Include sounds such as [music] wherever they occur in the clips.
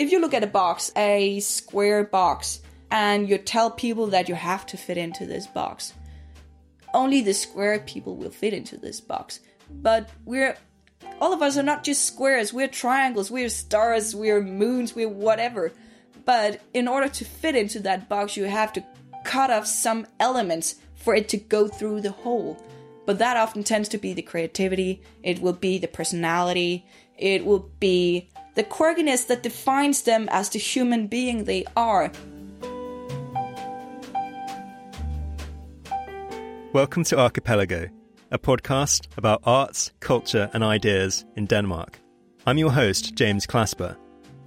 if you look at a box, a square box, and you tell people that you have to fit into this box, only the square people will fit into this box. But we're all of us are not just squares, we're triangles, we're stars, we're moons, we're whatever. But in order to fit into that box, you have to cut off some elements for it to go through the hole. But that often tends to be the creativity, it will be the personality, it will be the quirkiness that defines them as the human being they are. Welcome to Archipelago, a podcast about arts, culture, and ideas in Denmark. I'm your host, James Clasper,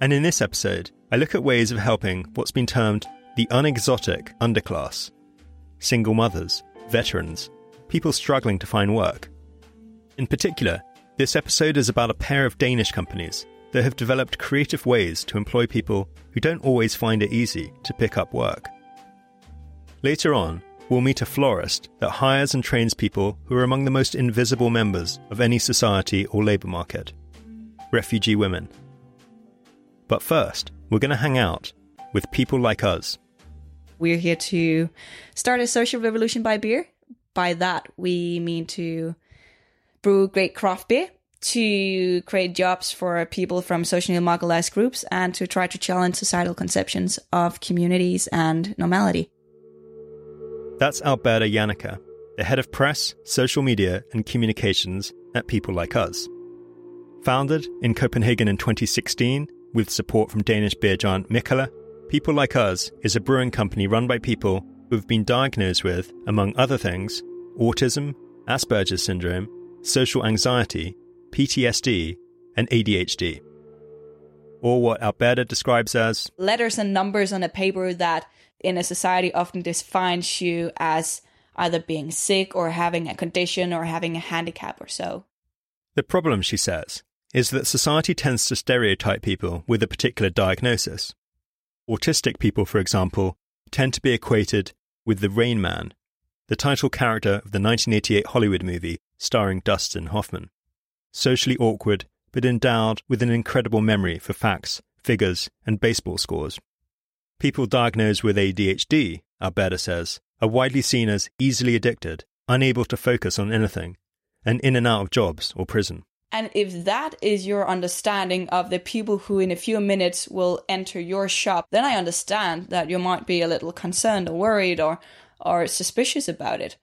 and in this episode, I look at ways of helping what's been termed the unexotic underclass single mothers, veterans, people struggling to find work. In particular, this episode is about a pair of Danish companies that have developed creative ways to employ people who don't always find it easy to pick up work. Later on, we'll meet a florist that hires and trains people who are among the most invisible members of any society or labour market refugee women. But first, we're going to hang out with people like us. We're here to start a social revolution by beer. By that, we mean to brew great craft beer, to create jobs for people from socially marginalized groups, and to try to challenge societal conceptions of communities and normality. That's Alberta Janica, the head of press, social media, and communications at People Like Us. Founded in Copenhagen in 2016 with support from Danish beer giant Mikkeller, People Like Us is a brewing company run by people who have been diagnosed with, among other things, autism, Asperger's syndrome, social anxiety, PTSD, and ADHD. Or what Alberta describes as letters and numbers on a paper that in a society often defines you as either being sick or having a condition or having a handicap or so. The problem, she says, is that society tends to stereotype people with a particular diagnosis. Autistic people, for example, tend to be equated with the Rain Man, the title character of the 1988 Hollywood movie starring Dustin Hoffman. Socially awkward, but endowed with an incredible memory for facts, figures, and baseball scores. People diagnosed with ADHD, Alberta says, are widely seen as easily addicted, unable to focus on anything, and in and out of jobs or prison. And if that is your understanding of the people who in a few minutes will enter your shop, then I understand that you might be a little concerned or worried or, or suspicious about it.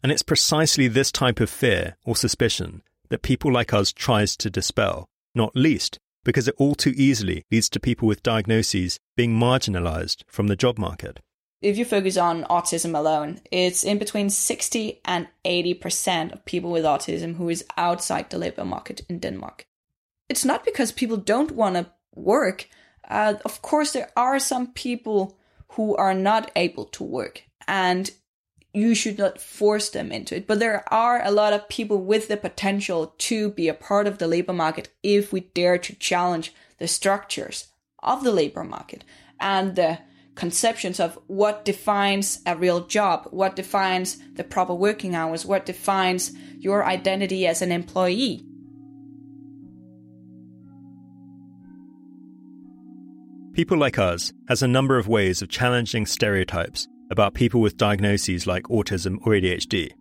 And it's precisely this type of fear or suspicion that people like us tries to dispel, not least because it all too easily leads to people with diagnoses being marginalized from the job market. If you focus on autism alone, it's in between 60 and 80% of people with autism who is outside the labor market in Denmark. It's not because people don't want to work. Uh, of course, there are some people who are not able to work, and you should not force them into it. But there are a lot of people with the potential to be a part of the labor market if we dare to challenge the structures of the labor market and the conceptions of what defines a real job, what defines the proper working hours, what defines your identity as an employee. People like us has a number of ways of challenging stereotypes about people with diagnoses like autism or ADHD.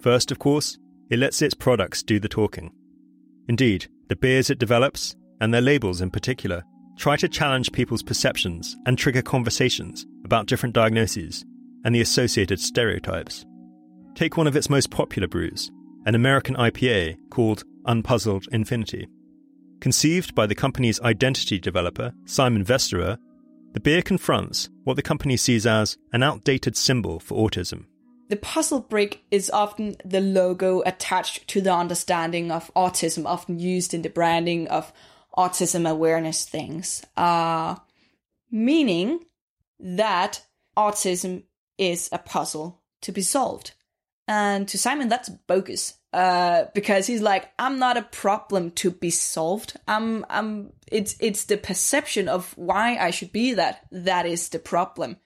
First, of course, it lets its products do the talking. Indeed, the beers it develops, and their labels in particular, try to challenge people's perceptions and trigger conversations about different diagnoses and the associated stereotypes. Take one of its most popular brews, an American IPA called Unpuzzled Infinity. Conceived by the company's identity developer, Simon Vesterer, the beer confronts what the company sees as an outdated symbol for autism. The puzzle brick is often the logo attached to the understanding of autism, often used in the branding of autism awareness things, uh, meaning that autism is a puzzle to be solved. And to Simon, that's bogus uh, because he's like, I'm not a problem to be solved. I'm, I'm. It's, it's the perception of why I should be that that is the problem.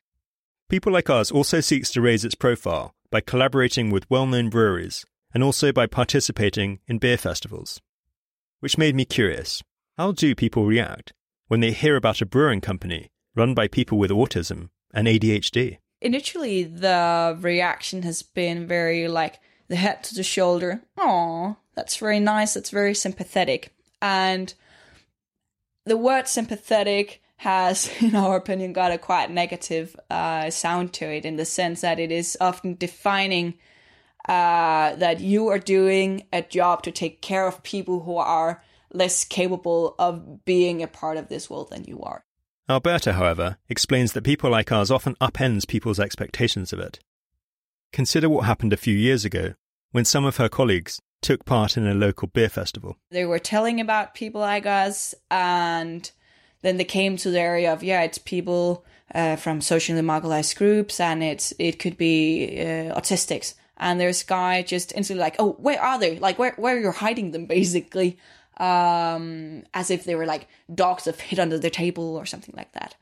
People like us also seeks to raise its profile by collaborating with well-known breweries and also by participating in beer festivals. Which made me curious: how do people react when they hear about a brewing company run by people with autism and ADHD? Initially, the reaction has been very like the head to the shoulder. Oh, that's very nice. That's very sympathetic. And the word sympathetic has, [laughs] in our opinion, got a quite negative uh, sound to it in the sense that it is often defining uh, that you are doing a job to take care of people who are less capable of being a part of this world than you are. Alberta, however, explains that people like us often upends people's expectations of it. Consider what happened a few years ago when some of her colleagues took part in a local beer festival. They were telling about people like us, and then they came to the area of yeah, it's people uh, from socially marginalized groups, and it's it could be uh, autistics. And there's a guy just instantly like, oh, where are they? Like, where where you're hiding them, [laughs] basically, um, as if they were like dogs that hid under the table or something like that.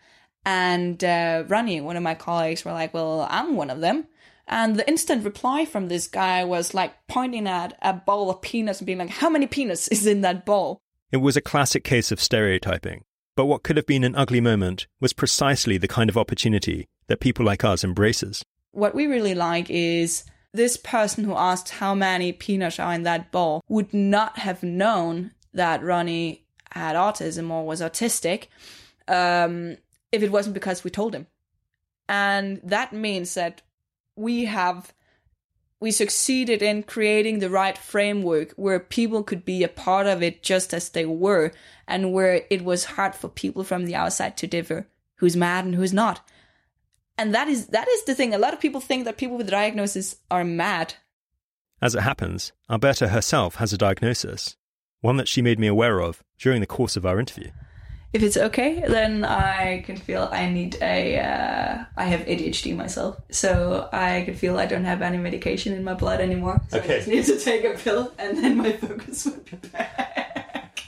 And uh, Ronnie, one of my colleagues, were like, well, I'm one of them. And the instant reply from this guy was like pointing at a bowl of peanuts and being like, How many peanuts is in that bowl? It was a classic case of stereotyping. But what could have been an ugly moment was precisely the kind of opportunity that people like us embraces. What we really like is this person who asked how many peanuts are in that bowl would not have known that Ronnie had autism or was autistic um, if it wasn't because we told him. And that means that we have we succeeded in creating the right framework where people could be a part of it just as they were and where it was hard for people from the outside to differ who's mad and who's not. And that is that is the thing. A lot of people think that people with diagnosis are mad. As it happens alberta herself has a diagnosis one that she made me aware of during the course of our interview if it's okay, then I can feel I need a. Uh, I have ADHD myself, so I can feel I don't have any medication in my blood anymore. So okay. I just need to take a pill, and then my [laughs] focus would be back.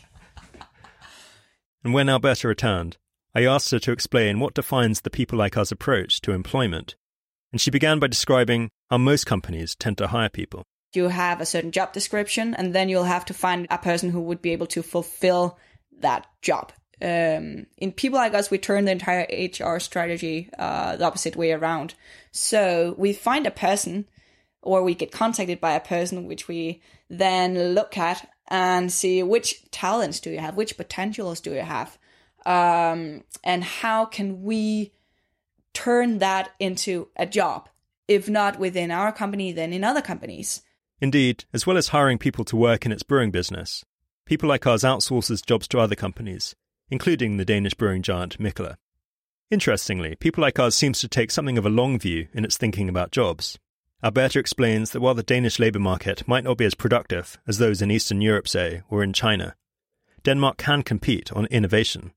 and when Alberta returned, I asked her to explain what defines the people like us approach to employment, and she began by describing how most companies tend to hire people. You have a certain job description, and then you'll have to find a person who would be able to fulfill that job um, in people like us, we turn the entire HR strategy uh, the opposite way around. So we find a person, or we get contacted by a person, which we then look at and see which talents do you have, which potentials do you have, um, and how can we turn that into a job, if not within our company, then in other companies. Indeed, as well as hiring people to work in its brewing business, people like us outsources jobs to other companies including the Danish brewing giant Mikkeller. Interestingly, people like us seems to take something of a long view in its thinking about jobs. Alberta explains that while the Danish labour market might not be as productive as those in Eastern Europe, say, or in China, Denmark can compete on innovation.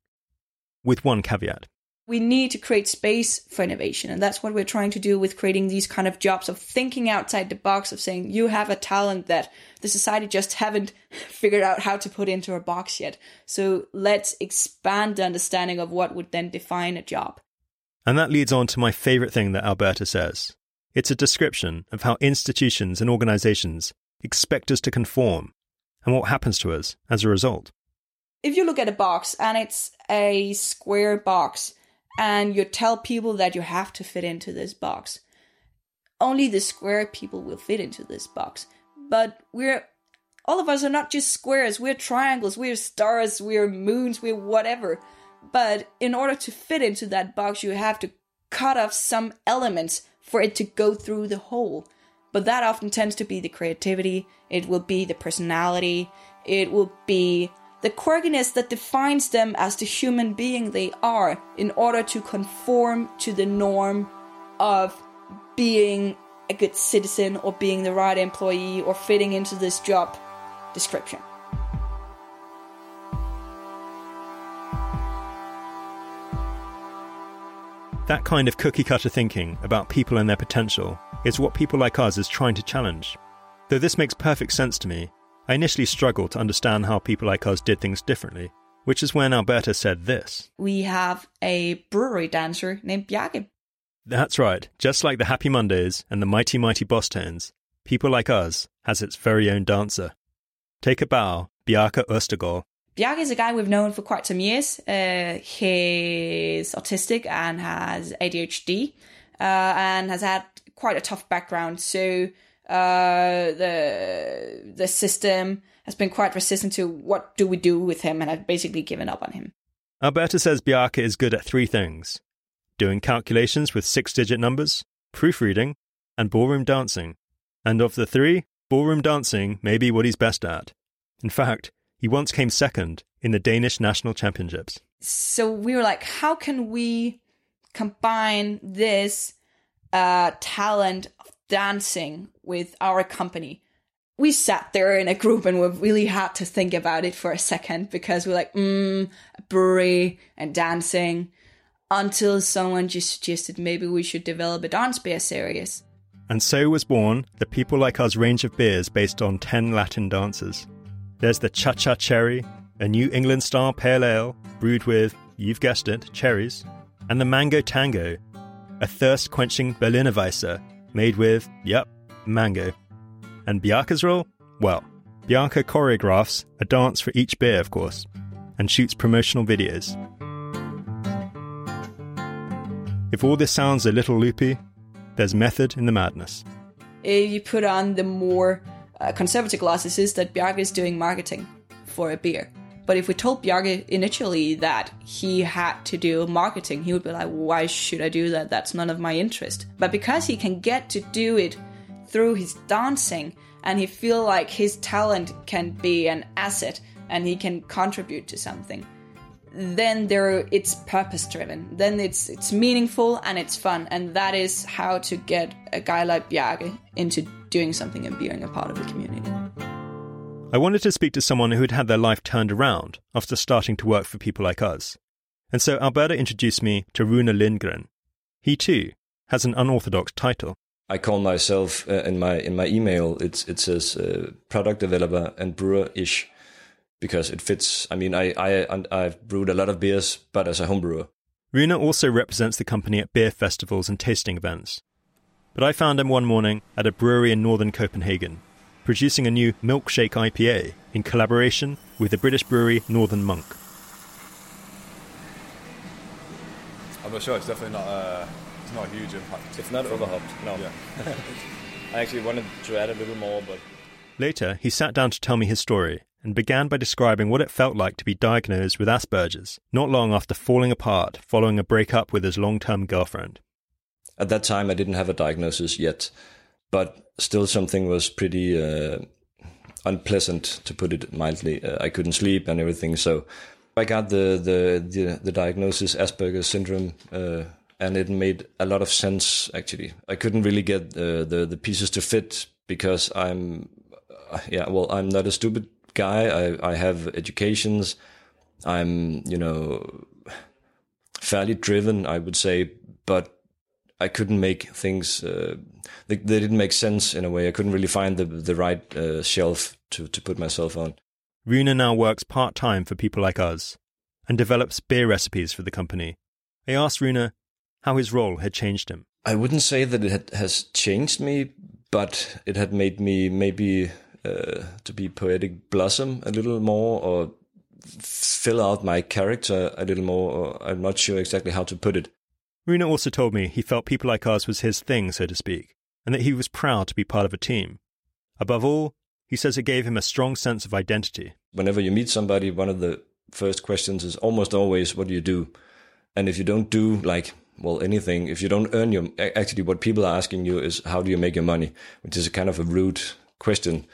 With one caveat we need to create space for innovation. And that's what we're trying to do with creating these kind of jobs of thinking outside the box of saying you have a talent that the society just haven't [laughs] figured out how to put into a box yet. So let's expand the understanding of what would then define a job. And that leads on to my favorite thing that alberta says. It's a description of how institutions and organizations expect us to conform and what happens to us as a result. If you look at a box and it's a square box and you tell people that you have to fit into this box. Only the square people will fit into this box. But we're all of us are not just squares, we're triangles, we're stars, we're moons, we're whatever. But in order to fit into that box, you have to cut off some elements for it to go through the hole. But that often tends to be the creativity, it will be the personality, it will be the quirkiness that defines them as the human being they are in order to conform to the norm of being a good citizen or being the right employee or fitting into this job description. That kind of cookie cutter thinking about people and their potential is what people like us is trying to challenge. Though this makes perfect sense to me, I initially struggled to understand how people like us did things differently, which is when Alberta said this. We have a brewery dancer named Bjarke. That's right. Just like the Happy Mondays and the Mighty Mighty Bosstones, people like us has its very own dancer. Take a bow, Bjarke Østergaard. Bjarke is a guy we've known for quite some years. Uh, he's autistic and has ADHD uh, and has had quite a tough background. So uh, the the system has been quite resistant to what do we do with him, and I've basically given up on him. Alberta says Bjarke is good at three things doing calculations with six digit numbers, proofreading, and ballroom dancing. And of the three, ballroom dancing may be what he's best at. In fact, he once came second in the Danish national championships. So we were like, how can we combine this uh, talent of dancing with our company? We sat there in a group and we really had to think about it for a second because we're like, mm, brewery and dancing until someone just suggested maybe we should develop a dance beer series. And so was born the People Like Us range of beers based on 10 Latin dances. There's the Cha Cha Cherry, a New England style pale ale brewed with, you've guessed it, cherries, and the Mango Tango, a thirst quenching Berliner Weisse made with, yep, mango. And Bjarke's role? Well, Bjarke choreographs a dance for each beer, of course, and shoots promotional videos. If all this sounds a little loopy, there's method in the madness. If you put on the more uh, conservative glasses, is that Bjarke is doing marketing for a beer. But if we told Bjarke initially that he had to do marketing, he would be like, why should I do that? That's none of my interest. But because he can get to do it through his dancing and he feel like his talent can be an asset and he can contribute to something, then there it's purpose driven then it's it's meaningful and it's fun and that is how to get a guy like Bjarke into doing something and being a part of the community I wanted to speak to someone who had had their life turned around after starting to work for people like us. And so Alberta introduced me to Rune Lindgren. He too has an unorthodox title. I call myself uh, in my in my email. It's it says uh, product developer and brewer ish because it fits. I mean, I, I, I've brewed a lot of beers, but as a home brewer. Rune also represents the company at beer festivals and tasting events. But I found him one morning at a brewery in northern Copenhagen, producing a new milkshake IPA in collaboration with the British brewery Northern Monk. I'm not sure. It's definitely not. Uh, it's not a huge impact. It's not overhopped. No. Yeah. [laughs] I actually wanted to add a little more, but later he sat down to tell me his story and began by describing what it felt like to be diagnosed with Asperger's not long after falling apart following a breakup with his long term girlfriend. At that time, I didn't have a diagnosis yet, but still something was pretty uh, unpleasant, to put it mildly. Uh, I couldn't sleep and everything, so I got the the the, the diagnosis Asperger's syndrome. Uh, and it made a lot of sense actually. I couldn't really get the, the, pieces to fit because I'm uh, yeah, well, I'm not a stupid guy. I, I have educations. I'm, you know, fairly driven, I would say, but I couldn't make things, uh, they, they, didn't make sense in a way. I couldn't really find the, the right uh, shelf to, to put myself on. Rune now works part time for people like us and develops beer recipes for the company. I asked Rune how his role had changed him. I wouldn't say that it had, has changed me, but it had made me maybe uh, to be poetic blossom a little more or fill out my character a little more. I'm not sure exactly how to put it. Rune also told me he felt people like us was his thing, so to speak, and that he was proud to be part of a team. Above all, he says it gave him a strong sense of identity. Whenever you meet somebody, one of the first questions is almost always, What do you do? And if you don't do like, well, anything, if you don't earn your, actually, what people are asking you is, How do you make your money? Which is a kind of a rude question.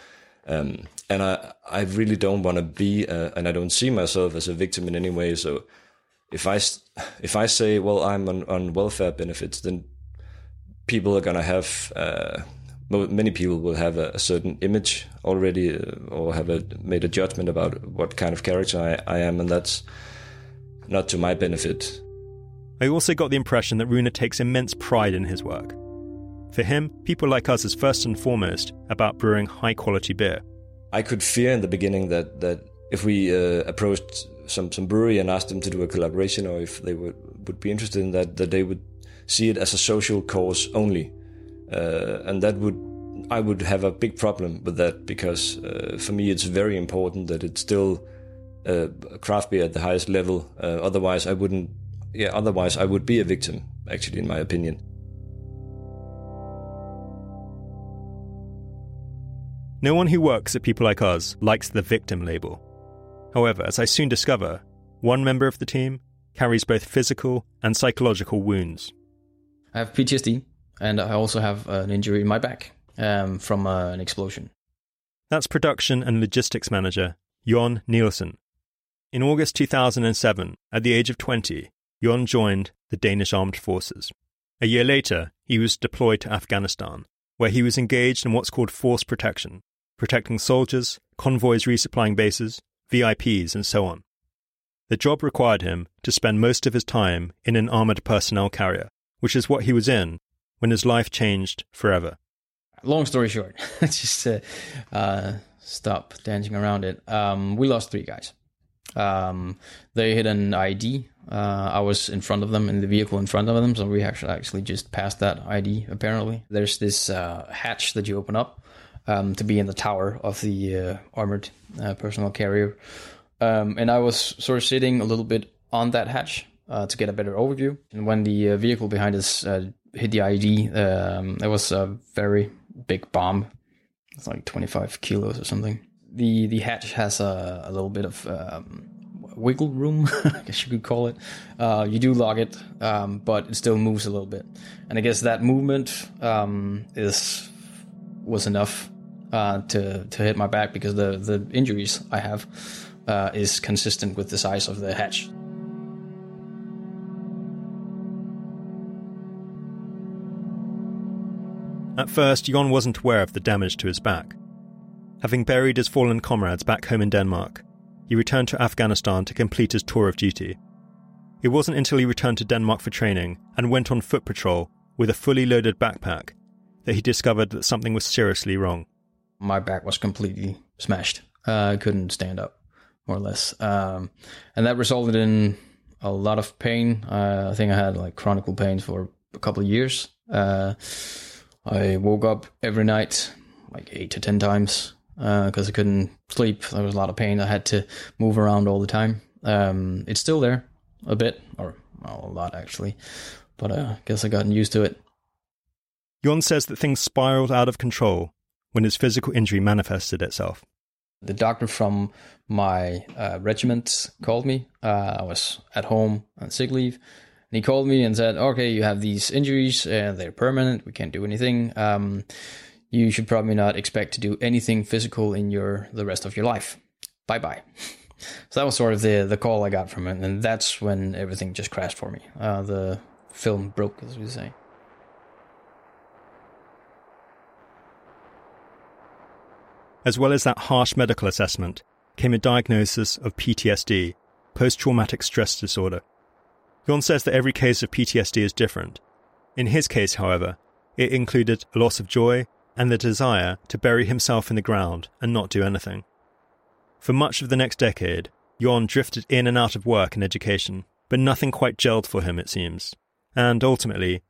Um, and I, I really don't want to be, uh, and I don't see myself as a victim in any way. So if I, if I say, well, I'm on, on welfare benefits, then people are going to have, uh, many people will have a, a certain image already uh, or have a, made a judgment about what kind of character I, I am. And that's not to my benefit. I also got the impression that Rune takes immense pride in his work. For him, people like us is first and foremost about brewing high quality beer. I could fear in the beginning that that if we uh, approached some some brewery and asked them to do a collaboration, or if they would would be interested in that, that they would see it as a social cause only, uh, and that would I would have a big problem with that because uh, for me it's very important that it's still uh, craft beer at the highest level. Uh, otherwise, I wouldn't. Yeah, otherwise I would be a victim. Actually, in my opinion. No one who works at people like us likes the victim label. However, as I soon discover, one member of the team carries both physical and psychological wounds. I have PTSD, and I also have an injury in my back um, from uh, an explosion. That's production and logistics manager Jon Nielsen. In August 2007, at the age of 20, Jon joined the Danish Armed Forces. A year later, he was deployed to Afghanistan, where he was engaged in what's called force protection, protecting soldiers, convoys resupplying bases, VIPs, and so on. The job required him to spend most of his time in an armoured personnel carrier, which is what he was in when his life changed forever. Long story short, [laughs] just uh, uh, stop dancing around it. Um, we lost three guys. Um, they hit an IED. Uh, I was in front of them in the vehicle in front of them, so we actually actually just passed that IED. Apparently, there's this uh, hatch that you open up, um, to be in the tower of the uh, armored uh, personal carrier. Um, and I was sort of sitting a little bit on that hatch uh, to get a better overview. And when the uh, vehicle behind us uh, hit the IED, um, it was a very big bomb. It's like 25 kilos or something. The the hatch has a, a little bit of um, wiggle room, [laughs] I guess you could call it. Uh, you do lock it, um, but it still moves a little bit. And I guess that movement um, is was enough uh, to to hit my back because the the injuries I have uh, is consistent with the size of the hatch. At first, Jon wasn't aware of the damage to his back. Having buried his fallen comrades back home in Denmark, he returned to Afghanistan to complete his tour of duty. It wasn't until he returned to Denmark for training and went on foot patrol with a fully loaded backpack that he discovered that something was seriously wrong my back was completely smashed. Uh, I couldn't stand up, more or less. Um, and that resulted in a lot of pain. Uh, I think I had like chronic pain for a couple of years. Uh, I woke up every night like eight to ten times because uh, I couldn't sleep. There was a lot of pain. I had to move around all the time. Um, it's still there a bit, or well, a lot actually, but uh, I guess I've gotten used to it. Jon says that things spiraled out of control when his physical injury manifested itself. The doctor from my uh, regiment called me. Uh, I was at home on sick leave. And he called me and said, Okay, you have these injuries and they're permanent. We can't do anything. Um, you should probably not expect to do anything physical in your the rest of your life. Bye bye. [laughs] so that was sort of the the call I got from him, and that's when everything just crashed for me. Uh, the film broke, as we say. As well as that harsh medical assessment, came a diagnosis of PTSD, post traumatic stress disorder. Jon says that every case of PTSD is different. In his case, however, it included a loss of joy and the desire to bury himself in the ground and not do anything. For much of the next decade, Jon drifted in and out of work and education, but nothing quite gelled for him, it seems. And ultimately,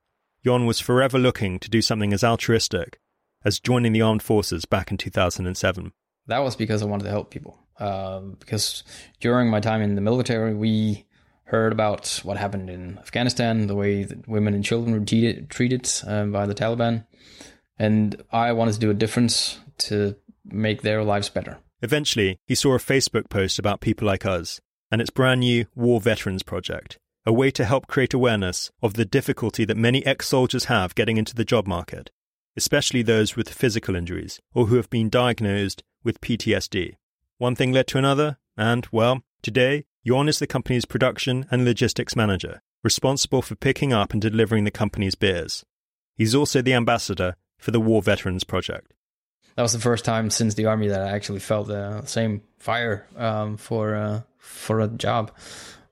Jon was forever looking to do something as altruistic as joining the armed forces back in 2007? That was because I wanted to help people. Uh, because during my time in the military, we heard about what happened in Afghanistan, the way that women and children were treated, treated um, by the Taliban. And I wanted to do a difference to make their lives better. Eventually, he saw a Facebook post about people like us and its brand new War Veterans Project, a way to help create awareness of the difficulty that many ex soldiers have getting into the job market especially those with physical injuries or who have been diagnosed with PTSD. One thing led to another, and, well, today, Jon is the company's production and logistics manager, responsible for picking up and delivering the company's beers. He's also the ambassador for the War Veterans Project. That was the first time since the army that I actually felt the same fire um, for uh, for a job.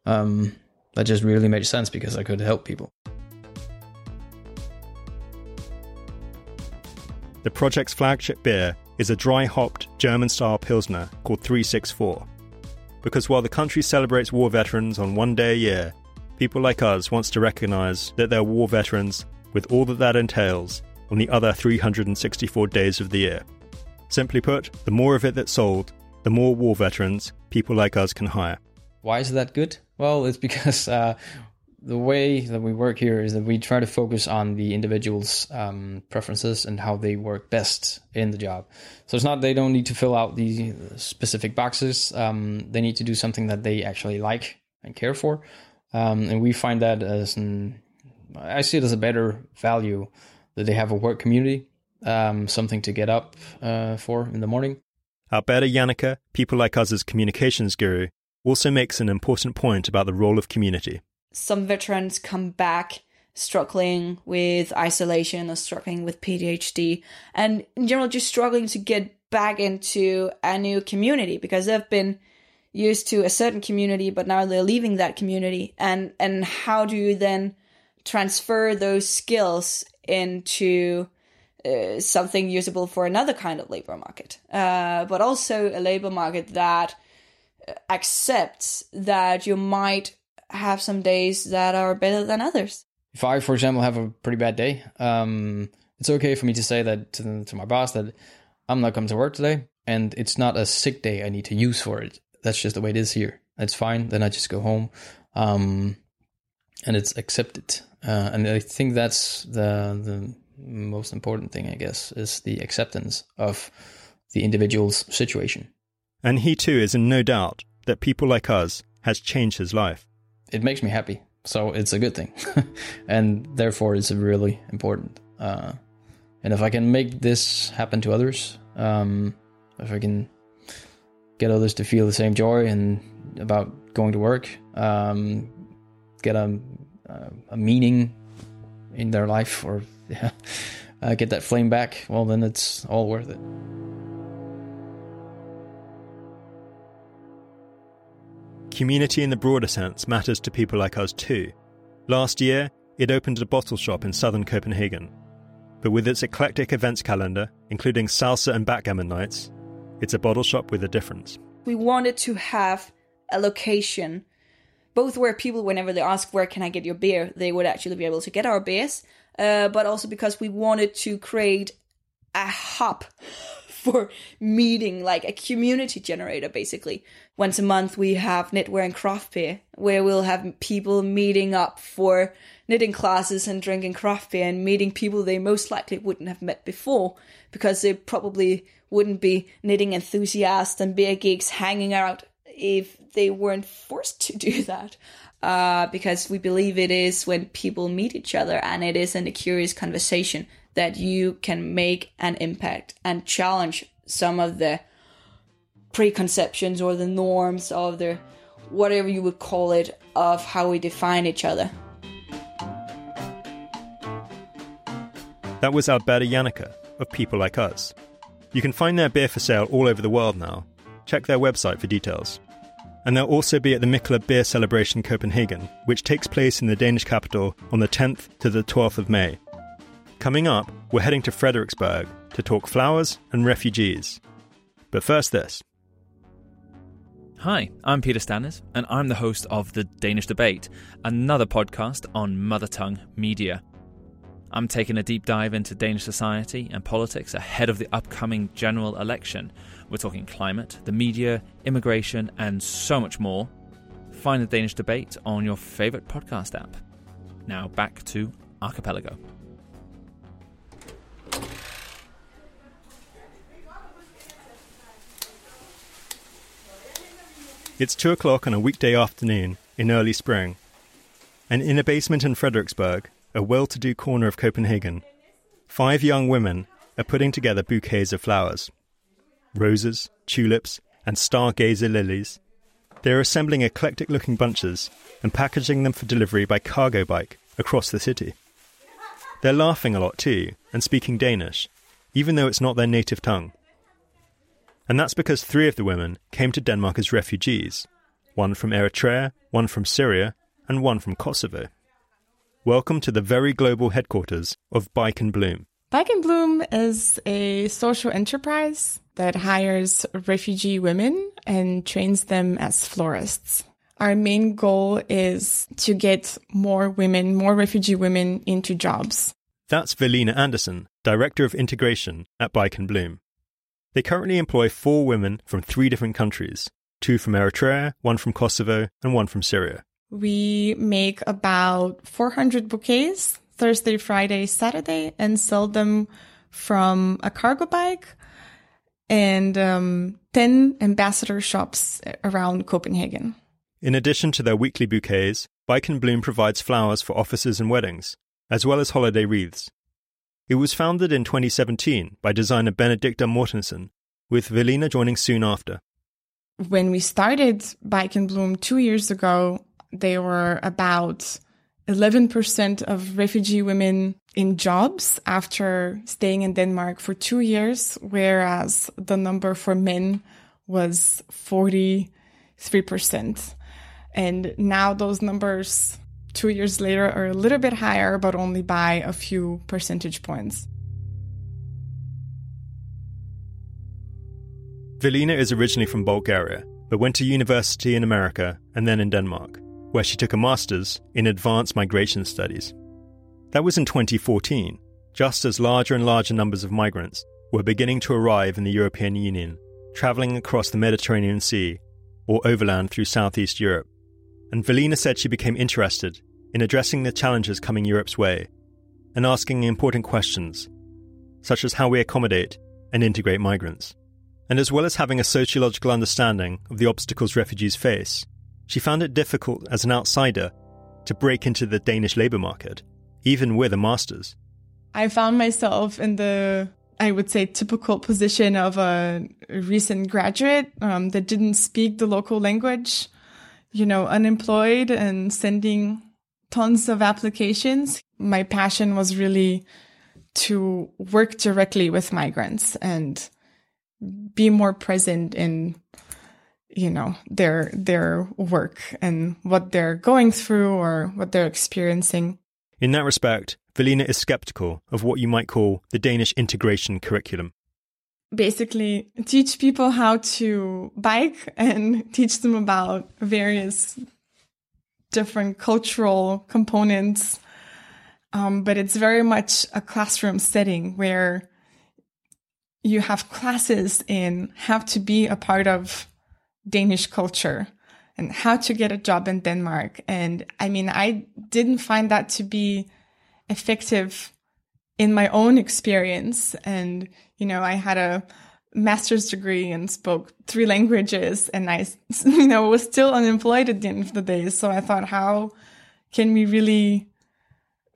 Um, that just really made sense because I could help people. The project's flagship beer is a dry hopped German style Pilsner called 364. Because while the country celebrates war veterans on one day a year, people like us wants to recognise that they're war veterans with all that that entails on the other 364 days of the year. Simply put, the more of it that's sold, the more war veterans people like us can hire. Why is that good? Well, it's because uh, the way that we work here is that we try to focus on the individual's um, preferences and how they work best in the job. So it's not they don't need to fill out the specific boxes. Um, they need to do something that they actually like and care for. Um, and we find that as an, I see it as a better value that they have a work community, um, something to get up uh, for in the morning. Alberta Janicke, People Like Us' as communications guru, also makes an important point about the role of community. Some veterans come back struggling with isolation or struggling with PTSD and in general just struggling to get back into a new community because they've been used to a certain community but now they're leaving that community. And and how do you then transfer those skills into uh, something usable for another kind of labor market? Uh, but also a labor market that accepts that you might have some days that are better than others. If I, for example, have a pretty bad day, um, it's okay for me to say that to, to my boss that I'm not coming to work today, and it's not a sick day I need to use for it. That's just the way it is here. It's fine. Then I just go home, um, and it's accepted. Uh, and I think that's the the most important thing, I guess, is the acceptance of the individual's situation. And he too is in no doubt that people like us has changed his life. It makes me happy, so it's a good thing, [laughs] and therefore it's really important. Uh, and if I can make this happen to others, um, if I can get others to feel the same joy and about going to work, um, get a, a meaning in their life, or yeah, [laughs] uh, get that flame back, well, then it's all worth it. Community in the broader sense matters to people like us too. Last year, it opened a bottle shop in southern Copenhagen. But with its eclectic events calendar, including salsa and backgammon nights, it's a bottle shop with a difference. We wanted to have a location, both where people, whenever they ask, Where can I get your beer? they would actually be able to get our beers, uh, but also because we wanted to create a hub [laughs] for meeting, like a community generator, basically. Once a month, we have Knitwear and Craft Beer, where we'll have people meeting up for knitting classes and drinking craft beer and meeting people they most likely wouldn't have met before because they probably wouldn't be knitting enthusiasts and beer geeks hanging out if they weren't forced to do [laughs] that. Uh, because we believe it is when people meet each other and it is in a curious conversation that you can make an impact and challenge some of the preconceptions or the norms of the whatever you would call it of how we define each other. That was Alberta Janicke of People Like Us. You can find their beer for sale all over the world now. Check their website for details. And they'll also be at the Mikkeller Beer Celebration Copenhagen, which takes place in the Danish capital on the 10th to the 12th of May. Coming up, we're heading to Frederiksberg to talk flowers and refugees. But first, this. Hi, I'm Peter Stanners, and I'm the host of The Danish Debate, another podcast on mother tongue media. I'm taking a deep dive into Danish society and politics ahead of the upcoming general election. We're talking climate, the media, immigration, and so much more. Find the Danish Debate on your favourite podcast app. Now back to Archipelago. It's two o'clock on a weekday afternoon in early spring, and in a basement in Frederiksberg, a well to do corner of Copenhagen, five young women are putting together bouquets of flowers roses, tulips, and stargazer lilies. They're assembling eclectic looking bunches and packaging them for delivery by cargo bike across the city. They're laughing a lot too and speaking Danish, even though it's not their native tongue. And that's because three of the women came to Denmark as refugees one from Eritrea, one from Syria, and one from Kosovo. Welcome to the very global headquarters of Bike and Bloom. Bike and Bloom is a social enterprise that hires refugee women and trains them as florists. Our main goal is to get more women, more refugee women into jobs. That's Velina Anderson, Director of Integration at Bike and Bloom. They currently employ four women from three different countries two from Eritrea, one from Kosovo, and one from Syria. We make about 400 bouquets Thursday, Friday, Saturday, and sell them from a cargo bike and um, 10 ambassador shops around Copenhagen. In addition to their weekly bouquets, Bike and Bloom provides flowers for offices and weddings, as well as holiday wreaths. It was founded in 2017 by designer Benedicta Mortensen, with Velina joining soon after. When we started Bike and Bloom two years ago, they were about 11% of refugee women in jobs after staying in Denmark for two years, whereas the number for men was 43%. And now those numbers two years later are a little bit higher, but only by a few percentage points. Velina is originally from Bulgaria, but went to university in America and then in Denmark where she took a master's in advanced migration studies. That was in 2014, just as larger and larger numbers of migrants were beginning to arrive in the European Union, travelling across the Mediterranean Sea or overland through southeast Europe. And Velina said she became interested in addressing the challenges coming Europe's way and asking important questions, such as how we accommodate and integrate migrants. And as well as having a sociological understanding of the obstacles refugees face, she found it difficult as an outsider to break into the Danish labour market, even with a master's. I found myself in the, I would say, typical position of a recent graduate um, that didn't speak the local language, you know, unemployed and sending tons of applications. My passion was really to work directly with migrants and be more present in you know their their work and what they're going through or what they're experiencing in that respect velina is skeptical of what you might call the danish integration curriculum basically teach people how to bike and teach them about various different cultural components um, but it's very much a classroom setting where you have classes in how to be a part of Danish culture and how to get a job in Denmark. And I mean, I didn't find that to be effective in my own experience. And, you know, I had a master's degree and spoke three languages and I, [laughs] you know, was still unemployed at the end of the day. So I thought, how can we really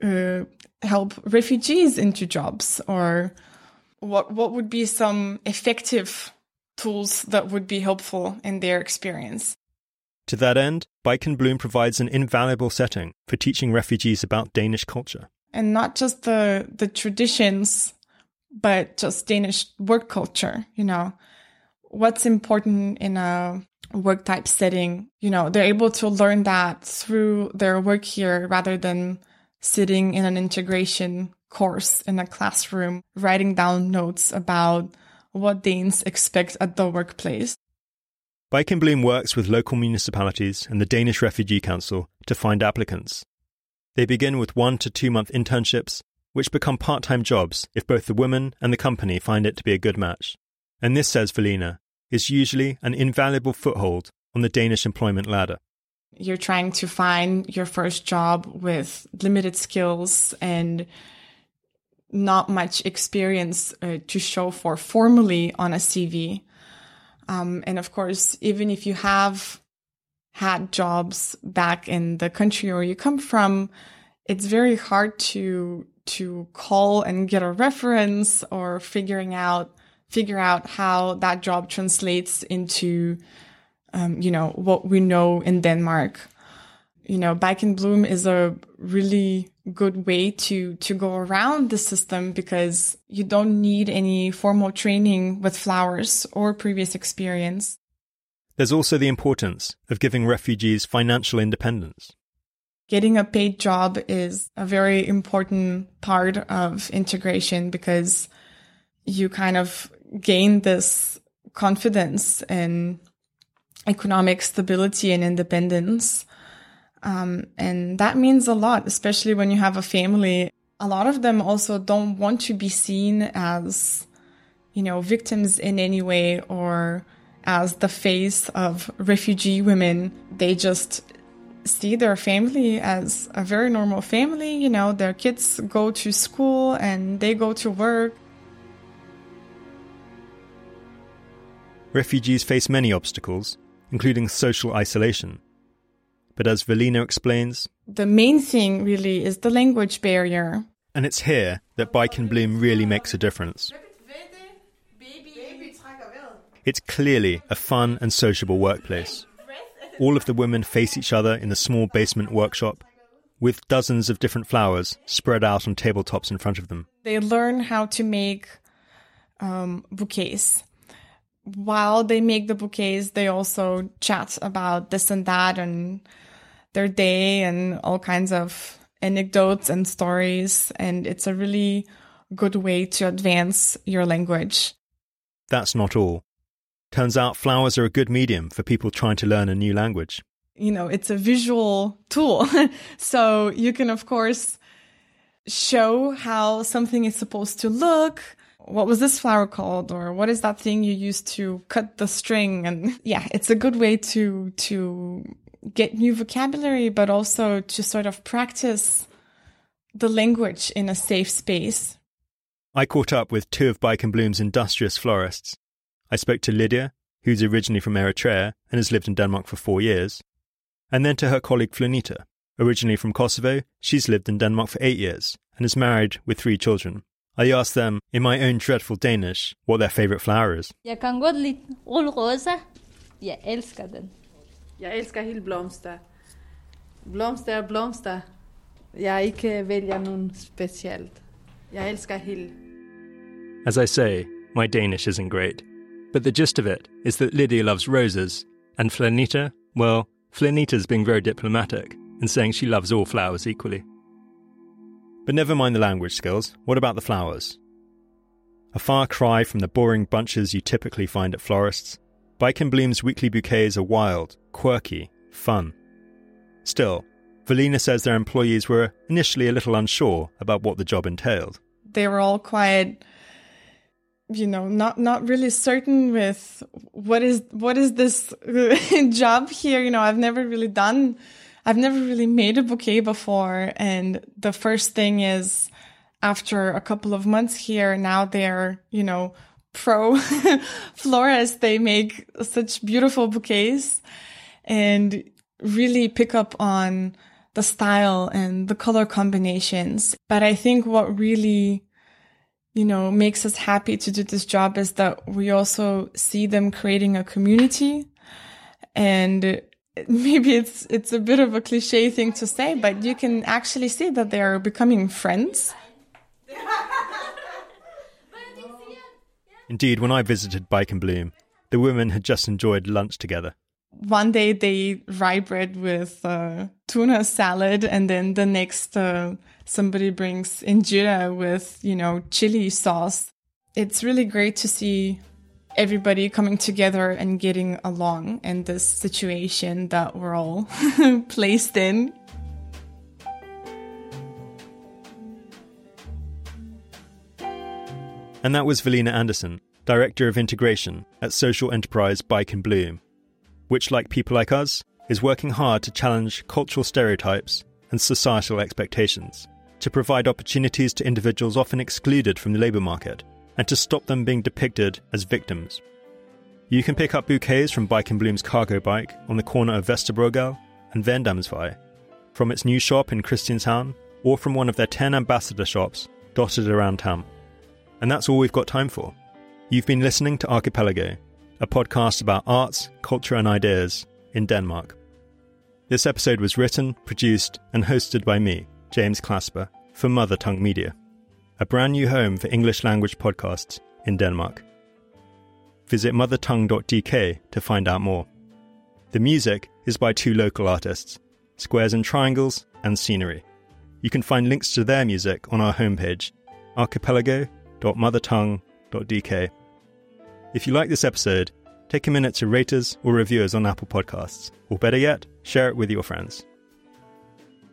uh, help refugees into jobs or what, what would be some effective tools that would be helpful in their experience. To that end, Bike and Bloom provides an invaluable setting for teaching refugees about Danish culture. And not just the, the traditions, but just Danish work culture, you know, what's important in a work type setting. You know, they're able to learn that through their work here rather than sitting in an integration course in a classroom, writing down notes about what Danes expect at the workplace. Bike Bloom works with local municipalities and the Danish Refugee Council to find applicants. They begin with one to two month internships, which become part time jobs if both the woman and the company find it to be a good match. And this, says Velina, is usually an invaluable foothold on the Danish employment ladder. You're trying to find your first job with limited skills and not much experience uh, to show for formally on a CV. Um, and of course, even if you have had jobs back in the country where you come from, it's very hard to to call and get a reference or figuring out figure out how that job translates into um, you know what we know in Denmark. You know, Bike and Bloom is a really good way to to go around the system because you don't need any formal training with flowers or previous experience. There's also the importance of giving refugees financial independence. Getting a paid job is a very important part of integration because you kind of gain this confidence in economic stability and independence um, and that means a lot, especially when you have a family. A lot of them also don't want to be seen as you know, victims in any way or as the face of refugee women. They just see their family as a very normal family. You know, their kids go to school and they go to work. Refugees face many obstacles, including social isolation. But as Velina explains, the main thing really is the language barrier. And it's here that Bike and Bloom really makes a difference. It's clearly a fun and sociable workplace. All of the women face each other in the small basement workshop, with dozens of different flowers spread out on tabletops in front of them. They learn how to make um, bouquets. While they make the bouquets, they also chat about this and that and their day and all kinds of anecdotes and stories. And it's a really good way to advance your language. That's not all. Turns out flowers are a good medium for people trying to learn a new language. You know, it's a visual tool. [laughs] so you can, of course, show how something is supposed to look. What was this flower called? Or what is that thing you used to cut the string? And [laughs] yeah, it's a good way to, to get new vocabulary, but also to sort of practice the language in a safe space. I caught up with two of Bike and Bloom's industrious florists I spoke to Lydia, who's originally from Eritrea and has lived in Denmark for four years, and then to her colleague Flanita. Originally from Kosovo, she's lived in Denmark for eight years and is married with three children. I asked them, in my own dreadful Danish, what their favourite flower is. Jeg kan godt lide rosa. Jeg elsker den. Jeg elsker hele blomster. Blomster er blomster. Jeg ikke vælger nogen specielt. Jeg elsker hele. As I say, my Danish isn't great. But the gist of it is that Lydia loves roses, and Flanita, well, Flanita's being very diplomatic and saying she loves all flowers equally. But never mind the language skills, what about the flowers? A far cry from the boring bunches you typically find at florists, Bike Bloom's weekly bouquets are wild, quirky, fun. Still, Velina says their employees were initially a little unsure about what the job entailed. They were all quite you know not not really certain with what is what is this [laughs] job here? You know i've never really done i've never really made a bouquet before. And the first thing is after a couple of months here now they're you know pro [laughs] florists. They make such beautiful bouquets and really pick up on the style and the color combinations. But i think what really you know, makes us happy to do this job is that we also see them creating a community. And [laughs] maybe it's, it's a bit of a cliche thing to say, but you can actually see that they are becoming friends. Indeed, when I visited Bike and Bloom, the women had just enjoyed lunch together. One day they rye bread with uh, tuna salad, and then the next uh, somebody brings injera with, you know, chili sauce. It's really great to see everybody coming together and getting along in this situation that we're all [laughs] placed in. And that was Velina Anderson, Director of Integration at social enterprise Bike and Bloom, which, like people like us, is working hard to challenge cultural stereotypes and societal expectations to provide opportunities to individuals often excluded from the labour market, and to stop them being depicted as victims. You can pick up bouquets from Bike and Bloom's cargo bike on the corner of Vesterbrogade and Værnedamsvej, from its new shop in Christianshavn, or from one of their 10 ambassador shops dotted around town. And that's all we've got time for. You've been listening to Archipelago, a podcast about arts, culture, and ideas in Denmark. This episode was written, produced, and hosted by me, James Clasper, for Mother Tongue Media, a brand new home for English language podcasts in Denmark. Visit mothertongue.dk to find out more. The music is by two local artists, Squares and Triangles and Scenery. You can find links to their music on our homepage, archipelago.mothertongue.dk. If you like this episode, take a minute to rate us or review us on Apple Podcasts, or better yet, share it with your friends.